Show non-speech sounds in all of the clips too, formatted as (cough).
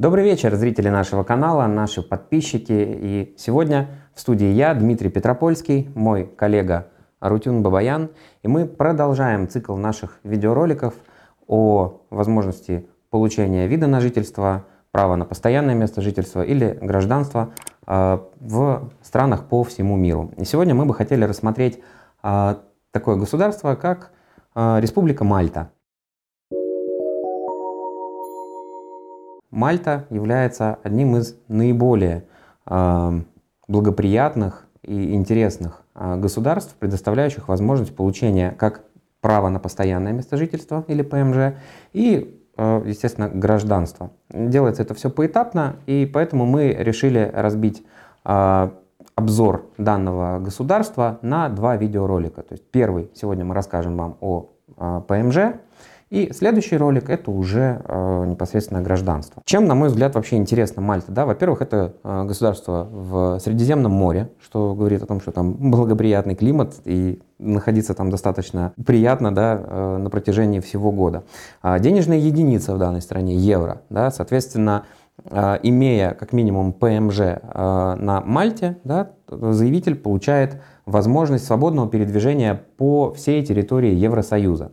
Добрый вечер, зрители нашего канала, наши подписчики. И сегодня в студии я, Дмитрий Петропольский, мой коллега Арутюн Бабаян. И мы продолжаем цикл наших видеороликов о возможности получения вида на жительство, права на постоянное место жительства или гражданство э, в странах по всему миру. И сегодня мы бы хотели рассмотреть э, такое государство, как э, Республика Мальта. Мальта является одним из наиболее э, благоприятных и интересных э, государств, предоставляющих возможность получения как права на постоянное место жительства или ПМЖ и, э, естественно, гражданства. Делается это все поэтапно, и поэтому мы решили разбить обзор данного государства на два видеоролика. То есть первый сегодня мы расскажем вам о ПМЖ, и следующий ролик это уже э, непосредственно гражданство. Чем, на мой взгляд, вообще интересно Мальта? Да? Во-первых, это э, государство в Средиземном море, что говорит о том, что там благоприятный климат и находиться там достаточно приятно да, э, на протяжении всего года. А денежная единица в данной стране евро. Да? Соответственно, э, имея как минимум ПМЖ э, на Мальте, да, заявитель получает возможность свободного передвижения по всей территории Евросоюза.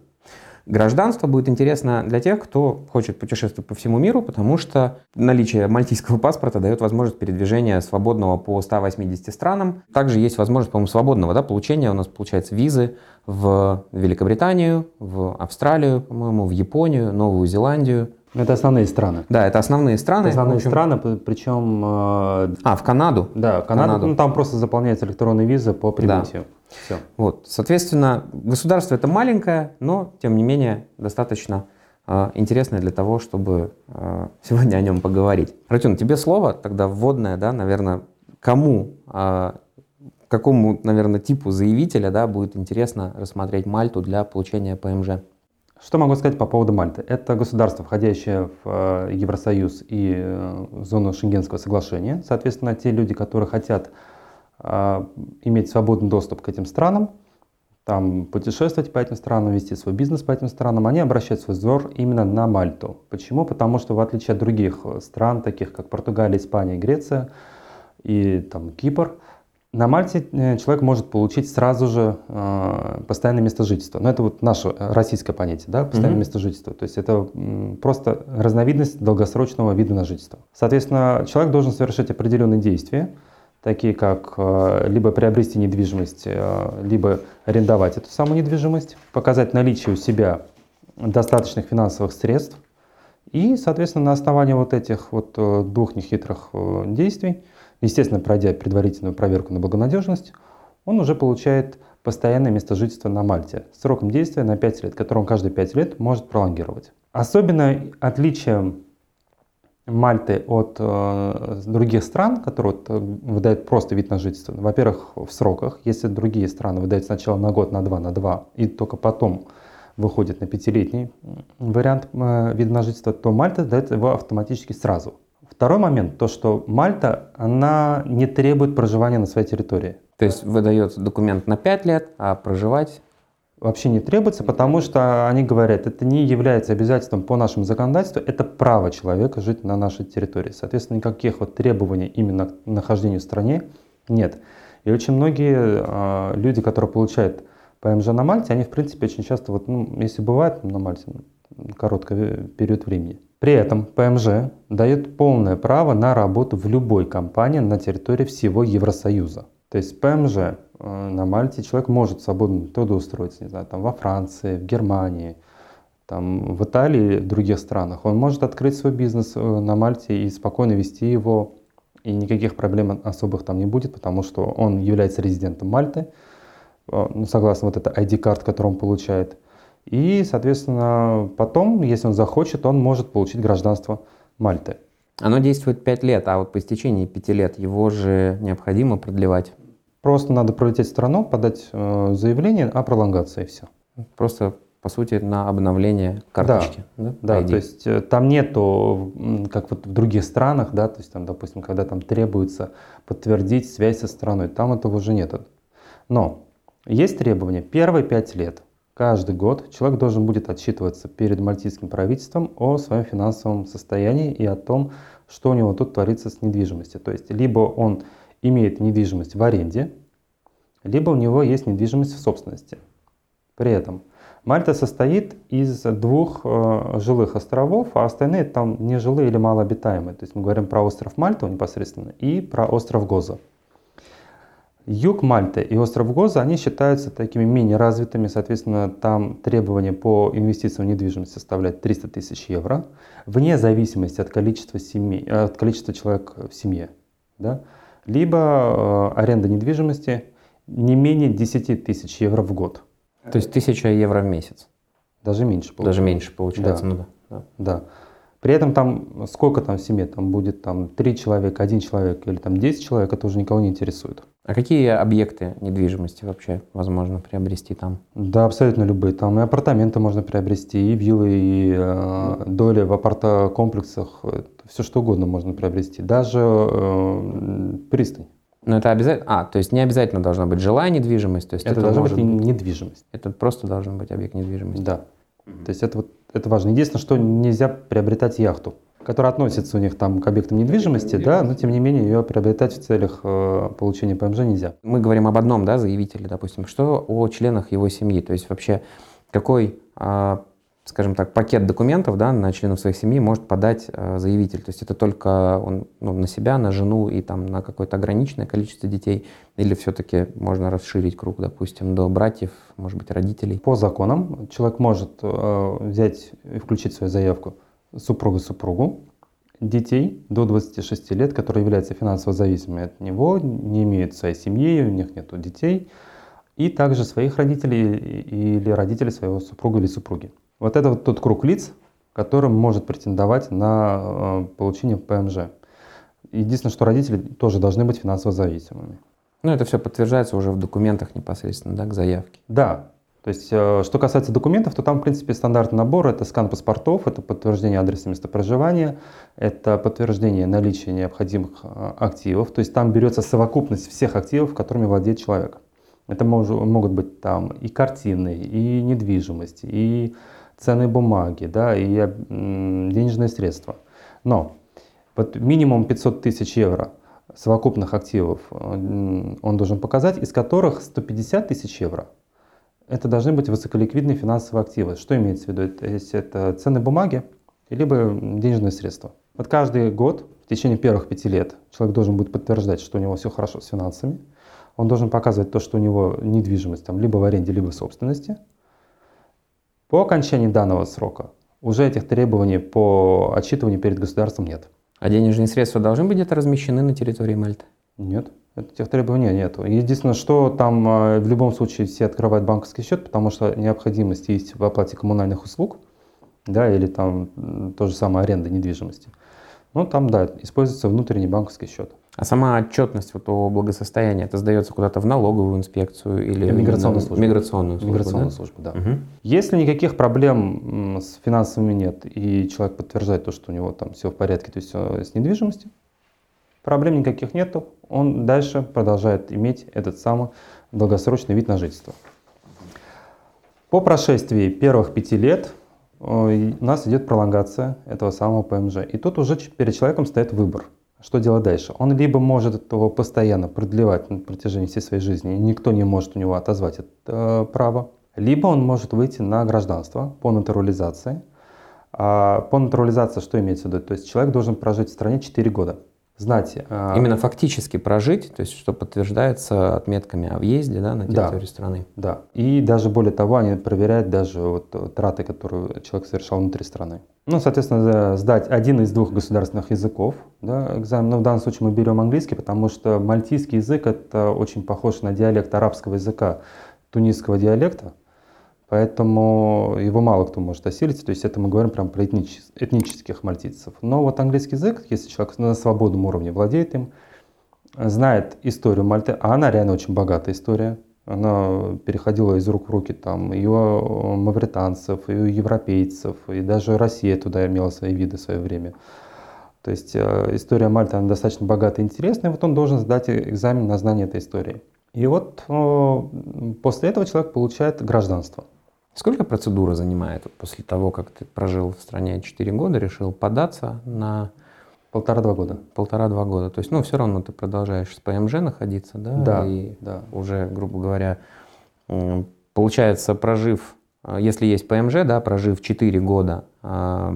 Гражданство будет интересно для тех, кто хочет путешествовать по всему миру, потому что наличие мальтийского паспорта дает возможность передвижения свободного по 180 странам. Также есть возможность, по-моему, свободного да, получения. У нас получается визы в Великобританию, в Австралию, по-моему, в Японию, Новую Зеландию, это основные страны. Да, это основные страны. Это основные общем... страны, причем... Э, а, в Канаду? Да, в Канаду. Канаду. Ну, там просто заполняется электронная виза по прибытию. Да. Все. Вот, соответственно, государство это маленькое, но, тем не менее, достаточно э, интересное для того, чтобы э, сегодня о нем поговорить. Ратюн, тебе слово тогда вводное, да, наверное, кому, э, какому, наверное, типу заявителя, да, будет интересно рассмотреть Мальту для получения ПМЖ? Что могу сказать по поводу Мальты? Это государство, входящее в э, Евросоюз и э, зону Шенгенского соглашения. Соответственно, те люди, которые хотят э, иметь свободный доступ к этим странам, там путешествовать по этим странам, вести свой бизнес по этим странам, они обращают свой взор именно на Мальту. Почему? Потому что в отличие от других стран, таких как Португалия, Испания, Греция и там, Кипр, на Мальте э, человек может получить сразу же э, постоянное место жительства. Но это вот наше российское понятие, да, постоянное mm-hmm. место жительства. То есть это просто разновидность долгосрочного вида на жительство. Соответственно, человек должен совершить определенные действия, такие как э, либо приобрести недвижимость, э, либо арендовать эту самую недвижимость, показать наличие у себя достаточных финансовых средств. И, соответственно, на основании вот этих вот э, двух нехитрых э, действий – естественно, пройдя предварительную проверку на благонадежность, он уже получает постоянное место жительства на Мальте сроком действия на 5 лет, который он каждые 5 лет может пролонгировать. Особенно отличием Мальты от э, других стран, которые вот, э, выдают просто вид на жительство, во-первых, в сроках. Если другие страны выдают сначала на год, на два, на два, и только потом выходит на пятилетний вариант э, вида на жительство, то Мальта дает его автоматически сразу. Второй момент, то что Мальта, она не требует проживания на своей территории. То есть выдает документ на 5 лет, а проживать? Вообще не требуется, потому что они говорят, это не является обязательством по нашему законодательству, это право человека жить на нашей территории. Соответственно, никаких вот требований именно к нахождению в стране нет. И очень многие э, люди, которые получают ПМЖ на Мальте, они в принципе очень часто, вот, ну, если бывает на Мальте, короткий период времени, при этом ПМЖ дает полное право на работу в любой компании на территории всего Евросоюза. То есть ПМЖ э, на Мальте человек может свободно трудоустроиться, не знаю, там во Франции, в Германии, там, в Италии, в других странах. Он может открыть свой бизнес э, на Мальте и спокойно вести его, и никаких проблем особых там не будет, потому что он является резидентом Мальты, э, ну, согласно вот этой ID-карт, которую он получает – и, соответственно, потом, если он захочет, он может получить гражданство Мальты. Оно действует 5 лет, а вот по истечении 5 лет его же необходимо продлевать. Просто надо пролететь страну, подать э, заявление о пролонгации, и все. Просто, по сути, на обновление карточки. Да, да, да то есть э, там нету, как вот в других странах, да, то есть там, допустим, когда там требуется подтвердить связь со страной, там этого уже нет. Но есть требования первые 5 лет Каждый год человек должен будет отчитываться перед мальтийским правительством о своем финансовом состоянии и о том, что у него тут творится с недвижимостью. То есть либо он имеет недвижимость в аренде, либо у него есть недвижимость в собственности. При этом Мальта состоит из двух э, жилых островов, а остальные там не жилые или малообитаемые. То есть мы говорим про остров Мальта непосредственно и про остров Гоза. Юг Мальты и остров Гоза, они считаются такими менее развитыми, соответственно, там требования по инвестициям в недвижимость составляют 300 тысяч евро, вне зависимости от количества, семей, от количества человек в семье. Да? Либо э, аренда недвижимости не менее 10 тысяч евро в год. То есть 1000 евро в месяц? Даже меньше получается. Даже меньше получается, да. ну да. Да. да. При этом там сколько там в семье, там будет там три человека, один человек или там 10 человек, это уже никого не интересует. А какие объекты недвижимости вообще возможно приобрести там? Да, абсолютно любые. Там и апартаменты можно приобрести, и виллы, и э, доли в апартокомплексах, все что угодно можно приобрести. Даже э, пристань. Но это обязательно... А, то есть не обязательно должна быть жилая недвижимость? То есть это, это должна быть недвижимость. Это просто должен быть объект недвижимости? Да. То есть это, вот, это важно. Единственное, что нельзя приобретать яхту, которая относится у них там к объектам недвижимости, да, но тем не менее ее приобретать в целях э, получения ПМЖ нельзя. Мы говорим об одном, да, заявителе, допустим. Что о членах его семьи? То есть вообще какой э, скажем так, пакет документов да, на членов своей семьи может подать э, заявитель. То есть это только он ну, на себя, на жену и там, на какое-то ограниченное количество детей, или все-таки можно расширить круг, допустим, до братьев, может быть, родителей? По законам человек может э, взять и включить свою заявку супруга-супругу, детей до 26 лет, которые являются финансово зависимыми от него, не имеют своей семьи, у них нет детей, и также своих родителей или родителей своего супруга или супруги. Вот это вот тот круг лиц, которым может претендовать на э, получение ПМЖ. Единственное, что родители тоже должны быть финансово зависимыми. Ну, это все подтверждается уже в документах непосредственно, да, к заявке? Да. То есть, э, что касается документов, то там, в принципе, стандартный набор. Это скан паспортов, это подтверждение адреса места проживания, это подтверждение наличия необходимых э, активов. То есть, там берется совокупность всех активов, которыми владеет человек. Это мож, могут быть там и картины, и недвижимость, и ценные бумаги, да, и денежные средства. Но вот минимум 500 тысяч евро совокупных активов э, он должен показать, из которых 150 тысяч евро это должны быть высоколиквидные финансовые активы. Что имеется в виду? Это, если это ценные бумаги, либо денежные средства. Вот каждый год, в течение первых пяти лет, человек должен будет подтверждать, что у него все хорошо с финансами. Он должен показывать то, что у него недвижимость там, либо в аренде, либо в собственности. По окончании данного срока уже этих требований по отчитыванию перед государством нет. А денежные средства должны быть где-то размещены на территории Мальты? Нет, этих требований нет. Единственное, что там э, в любом случае все открывают банковский счет, потому что необходимость есть в оплате коммунальных услуг, да, или там то же самое аренда недвижимости. Ну, там, да, используется внутренний банковский счет. А сама отчетность вот о благосостоянии, это сдается куда-то в налоговую инспекцию или миграционную службу? Миграционную службу, миграционную да? службу, да. Угу. Если никаких проблем с финансовыми нет, и человек подтверждает то, что у него там все в порядке, то есть с недвижимостью, проблем никаких нету, он дальше продолжает иметь этот самый долгосрочный вид на жительство. По прошествии первых пяти лет э, у нас идет пролонгация этого самого ПМЖ. И тут уже перед человеком стоит выбор – что делать дальше? Он либо может этого постоянно продлевать на протяжении всей своей жизни, и никто не может у него отозвать это э, право, либо он может выйти на гражданство по натурализации. А по натурализации что имеется в виду? То есть человек должен прожить в стране 4 года. Знать, э, Именно фактически прожить, то есть что подтверждается отметками о въезде да, на территорию да, страны. Да. И даже более того, они проверяют даже вот траты, которые человек совершал внутри страны. Ну, соответственно, сдать один из двух государственных языков, да, экзамен. Но в данном случае мы берем английский, потому что мальтийский язык это очень похож на диалект арабского языка, тунисского диалекта. Поэтому его мало кто может осилить. То есть это мы говорим прям про этнических, этнических мальтийцев. Но вот английский язык, если человек на свободном уровне владеет им, знает историю Мальты, а она реально очень богатая история, она переходила из рук в руки там и у мавританцев, и у европейцев, и даже Россия туда имела свои виды в свое время. То есть э, история Мальты, она достаточно богатая и интересная, и вот он должен сдать экзамен на знание этой истории. И вот э, после этого человек получает гражданство. Сколько процедура занимает после того, как ты прожил в стране 4 года, решил податься на Полтора-два года. Полтора-два года. То есть, ну, все равно ты продолжаешь с ПМЖ находиться, да? Да, и да. уже, грубо говоря, получается, прожив, а, если есть ПМЖ, да, прожив 4 года а,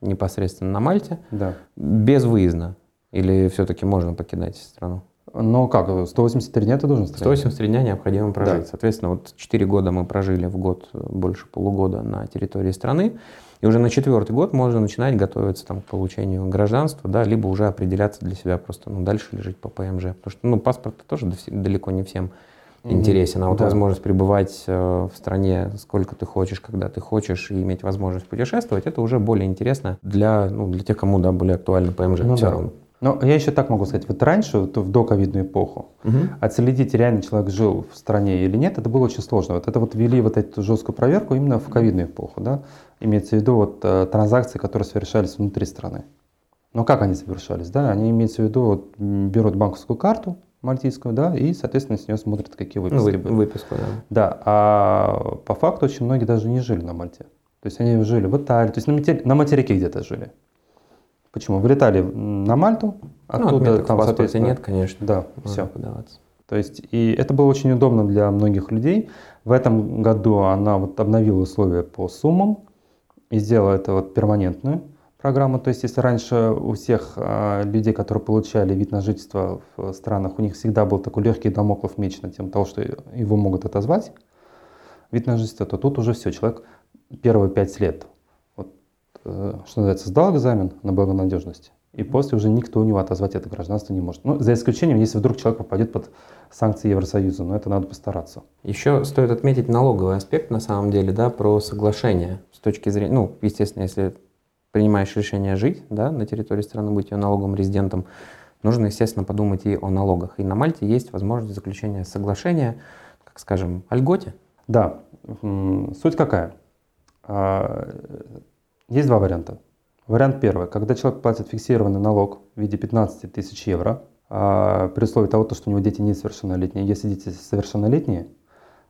непосредственно на Мальте, Да. без выезда, или все-таки можно покидать страну? Но как, 183 дня ты должен стоять? 183 дня необходимо прожить. Да. Соответственно, вот 4 года мы прожили в год, э, больше полугода на территории страны, и уже на четвертый год можно начинать готовиться там, к получению гражданства, да, либо уже определяться для себя просто ну, дальше ли жить по ПМЖ. Потому что ну, паспорт тоже далеко не всем интересен, а вот Да. возможность пребывать э, в стране сколько ты хочешь, когда ты хочешь, и иметь возможность путешествовать, это уже более интересно для, ну, для тех, кому да, более актуально ПМЖ. Ну всё да. равно. Но я еще так могу сказать, вот раньше, вот в доковидную эпоху, Мгм. отследить, реально человек жил в стране или нет, это было очень сложно. Вот это вот ввели вот эту жесткую проверку именно в ковидную эпоху, да? Имеется в виду вот э, транзакции, которые совершались внутри страны. Но как они совершались, да? Они имеется в виду, вот, берут банковскую карту мальтийскую, да, и, соответственно, с нее смотрят, какие Ну, выписки вы- были. выписку, да. Да, а по факту очень многие даже не жили на Мальте. То есть они жили в Италии, то есть на, матери- на материке где-то жили. Почему? Вылетали на Мальту, Ну, оттуда в там, соответственно, нет, конечно. Да, все. подаваться. То есть и это было очень удобно для многих людей. В этом году она вот обновила условия по суммам и сделала это вот перманентную программу. То есть если раньше у всех а, людей, которые получали вид на жительство в странах, у них всегда был такой легкий домоклов меч на тем того, что его могут отозвать вид на жительство, то тут уже все, человек первые пять лет, что называется, сдал экзамен на благонадежность, и после уже никто у него отозвать это гражданство не может. Ну, за исключением, если вдруг человек попадет под санкции Евросоюза, но это надо постараться. Еще стоит отметить налоговый аспект, на самом деле, да, про соглашение с точки зрения, ну, естественно, если принимаешь решение жить, да, на территории страны, быть ее налоговым резидентом, нужно, естественно, подумать и о налогах. И на Мальте есть возможность заключения соглашения, как скажем, о льготе. Да, суть какая? Есть два варианта. Вариант первый, когда человек платит фиксированный налог в виде 15 тысяч евро, а, при условии того, то, что у него дети несовершеннолетние. Если дети совершеннолетние,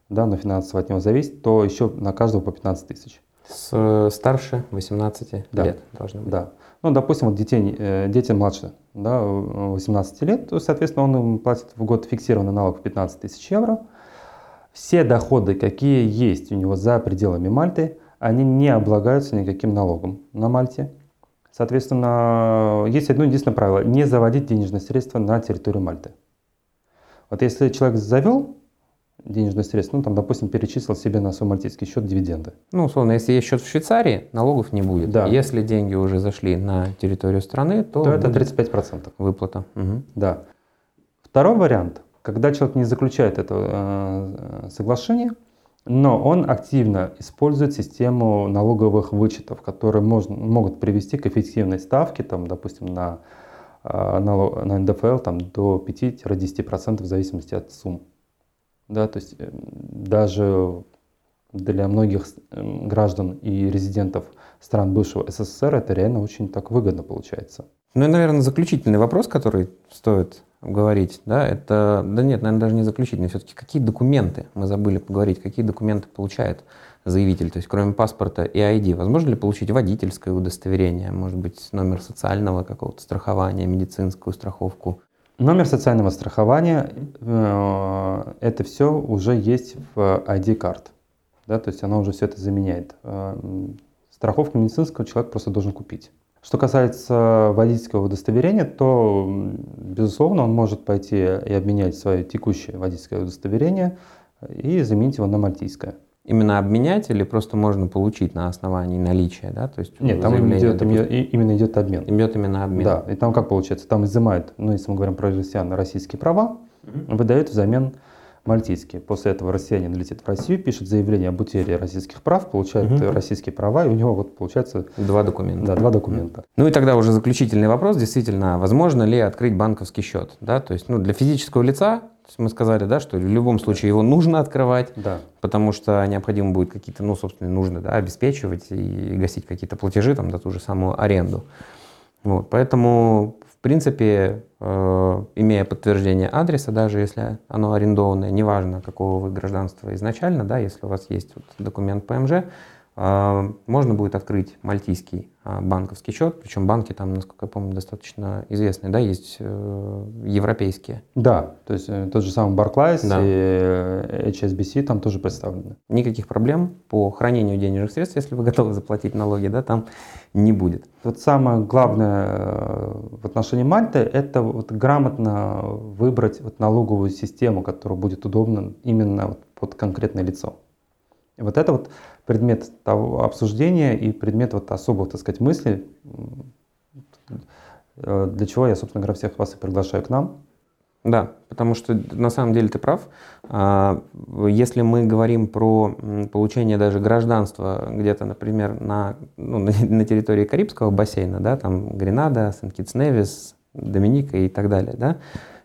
да, но финансово от него зависит, то еще на каждого по 15 тысяч. С старше 18 Да. лет должно быть. Да. Ну, допустим, вот детей, э, дети младше да, э, 18 лет, то, соответственно, он платит в год фиксированный налог в 15 тысяч евро. Все доходы, какие есть у него за пределами Мальты, они не облагаются никаким налогом на Мальте. Соответственно, есть одно единственное правило – не заводить денежные средства на территорию Мальты. Вот если человек завел денежные средства, ну, там, допустим, перечислил себе на свой мальтийский счет дивиденды, Ну, условно, если есть счет в Швейцарии, налогов не будет. Да. Если деньги уже зашли на территорию страны, то, то это будет 35%. выплата. Мгм. Да. Второй вариант, когда человек не заключает это э, соглашение, но он активно использует систему налоговых вычетов, которые можно, могут привести к эффективной ставке, там, допустим, на, э, налог- на НДФЛ там, до 5-10% в зависимости от сумм. Да, то есть э, даже для многих э, граждан и резидентов стран бывшего СССР это реально очень так выгодно получается. Ну и, наверное, заключительный вопрос, который стоит говорить, да, это, да нет, наверное, даже не заключительный, все-таки какие документы, мы забыли поговорить, какие документы получает заявитель, то есть кроме паспорта и ID, возможно ли получить водительское удостоверение, может быть, номер социального какого-то страхования, медицинскую страховку? Номер социального страхования, э, это все уже есть в ID-карт. Да, то есть она уже все это заменяет. Э, Страховку медицинского человек просто должен купить. Что касается водительского удостоверения, то, безусловно, он может пойти и обменять свое текущее водительское удостоверение и заменить его на мальтийское. Именно обменять или просто можно получить на основании наличия, да, то есть Нет, там идет, допустим, именно идет обмен. идет именно обмен. Да, и там как получается? Там изымают, ну, если мы говорим про россиян, российские права, выдают взамен мальтийские. После этого россиянин летит в Россию, пишет заявление об утере российских прав, получает э, российские права, и у него вот получается Два документа. да, два документа. Ну и тогда уже заключительный вопрос, действительно, возможно ли открыть банковский счет, да, то есть, ну, для физического лица, мы сказали, да, что в любом случае его нужно открывать, Да. потому что необходимо будет какие-то, ну, собственно, нужно, да, обеспечивать и гасить какие-то платежи, там, за ту же самую аренду. Вот, поэтому, принципе, э, имея подтверждение адреса, даже если оно арендованное, неважно, какого вы гражданства изначально, да, если у вас есть вот документ ПМЖ, можно будет открыть мальтийский а, банковский счет, причем банки там, насколько я помню, достаточно известные, да, есть э, европейские. Да, то есть э, тот же самый Barclays да. и э, HSBC там тоже представлены. Никаких проблем по хранению денежных средств, если вы (laughs) готовы заплатить налоги, да, там не будет. Вот самое главное в отношении Мальты – это вот грамотно выбрать вот налоговую систему, которая будет удобна именно под конкретное лицо. Вот это вот предмет того обсуждения и предмет вот особых, так сказать, мыслей, э, для чего я, собственно говоря, всех вас и приглашаю к нам. Да, потому что на самом деле ты прав. А, если мы говорим про получение даже гражданства где-то, например, на, ну, (laughs) на территории Карибского бассейна, да, там Гренада, Сент-Китс-Невис, Доминика и так далее, да,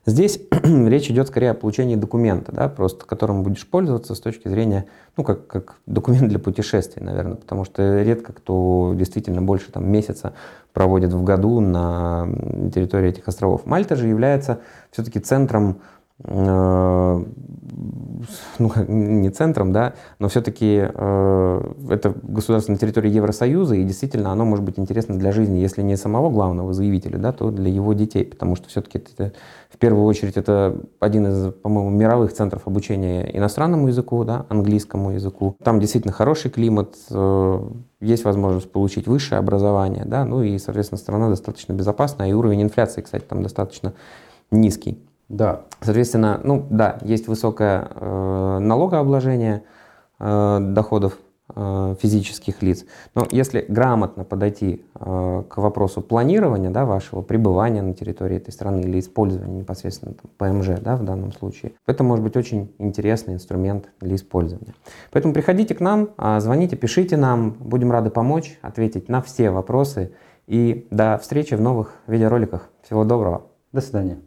Здесь (clears throat) речь идет скорее о получении документа, да, просто которым будешь пользоваться с точки зрения, ну, как, как (laughs) документ для путешествий, наверное, потому что редко кто действительно больше там, месяца проводит в году на территории этих островов. Мальта же является все-таки центром ну, не центром, да, но все-таки э, это государство на территории Евросоюза, и действительно оно может быть интересно для жизни, если не самого главного заявителя, да, то для его детей, потому что все-таки это, в первую очередь это один из, по-моему, мировых центров обучения иностранному языку, да, английскому языку. Там действительно хороший климат, э, есть возможность получить высшее образование, да, ну и, соответственно, страна достаточно безопасная, и уровень инфляции, кстати, там достаточно низкий. Да. Соответственно, ну да, есть высокое э, налогообложение э, доходов э, физических лиц. Но если грамотно подойти э, к вопросу планирования да, вашего пребывания на территории этой страны или использования непосредственно там, ПМЖ да, в данном случае, это может быть очень интересный инструмент для использования. Поэтому приходите к нам, э, звоните, пишите нам, будем рады помочь, ответить на все вопросы. И до встречи в новых видеороликах. Всего доброго. До свидания.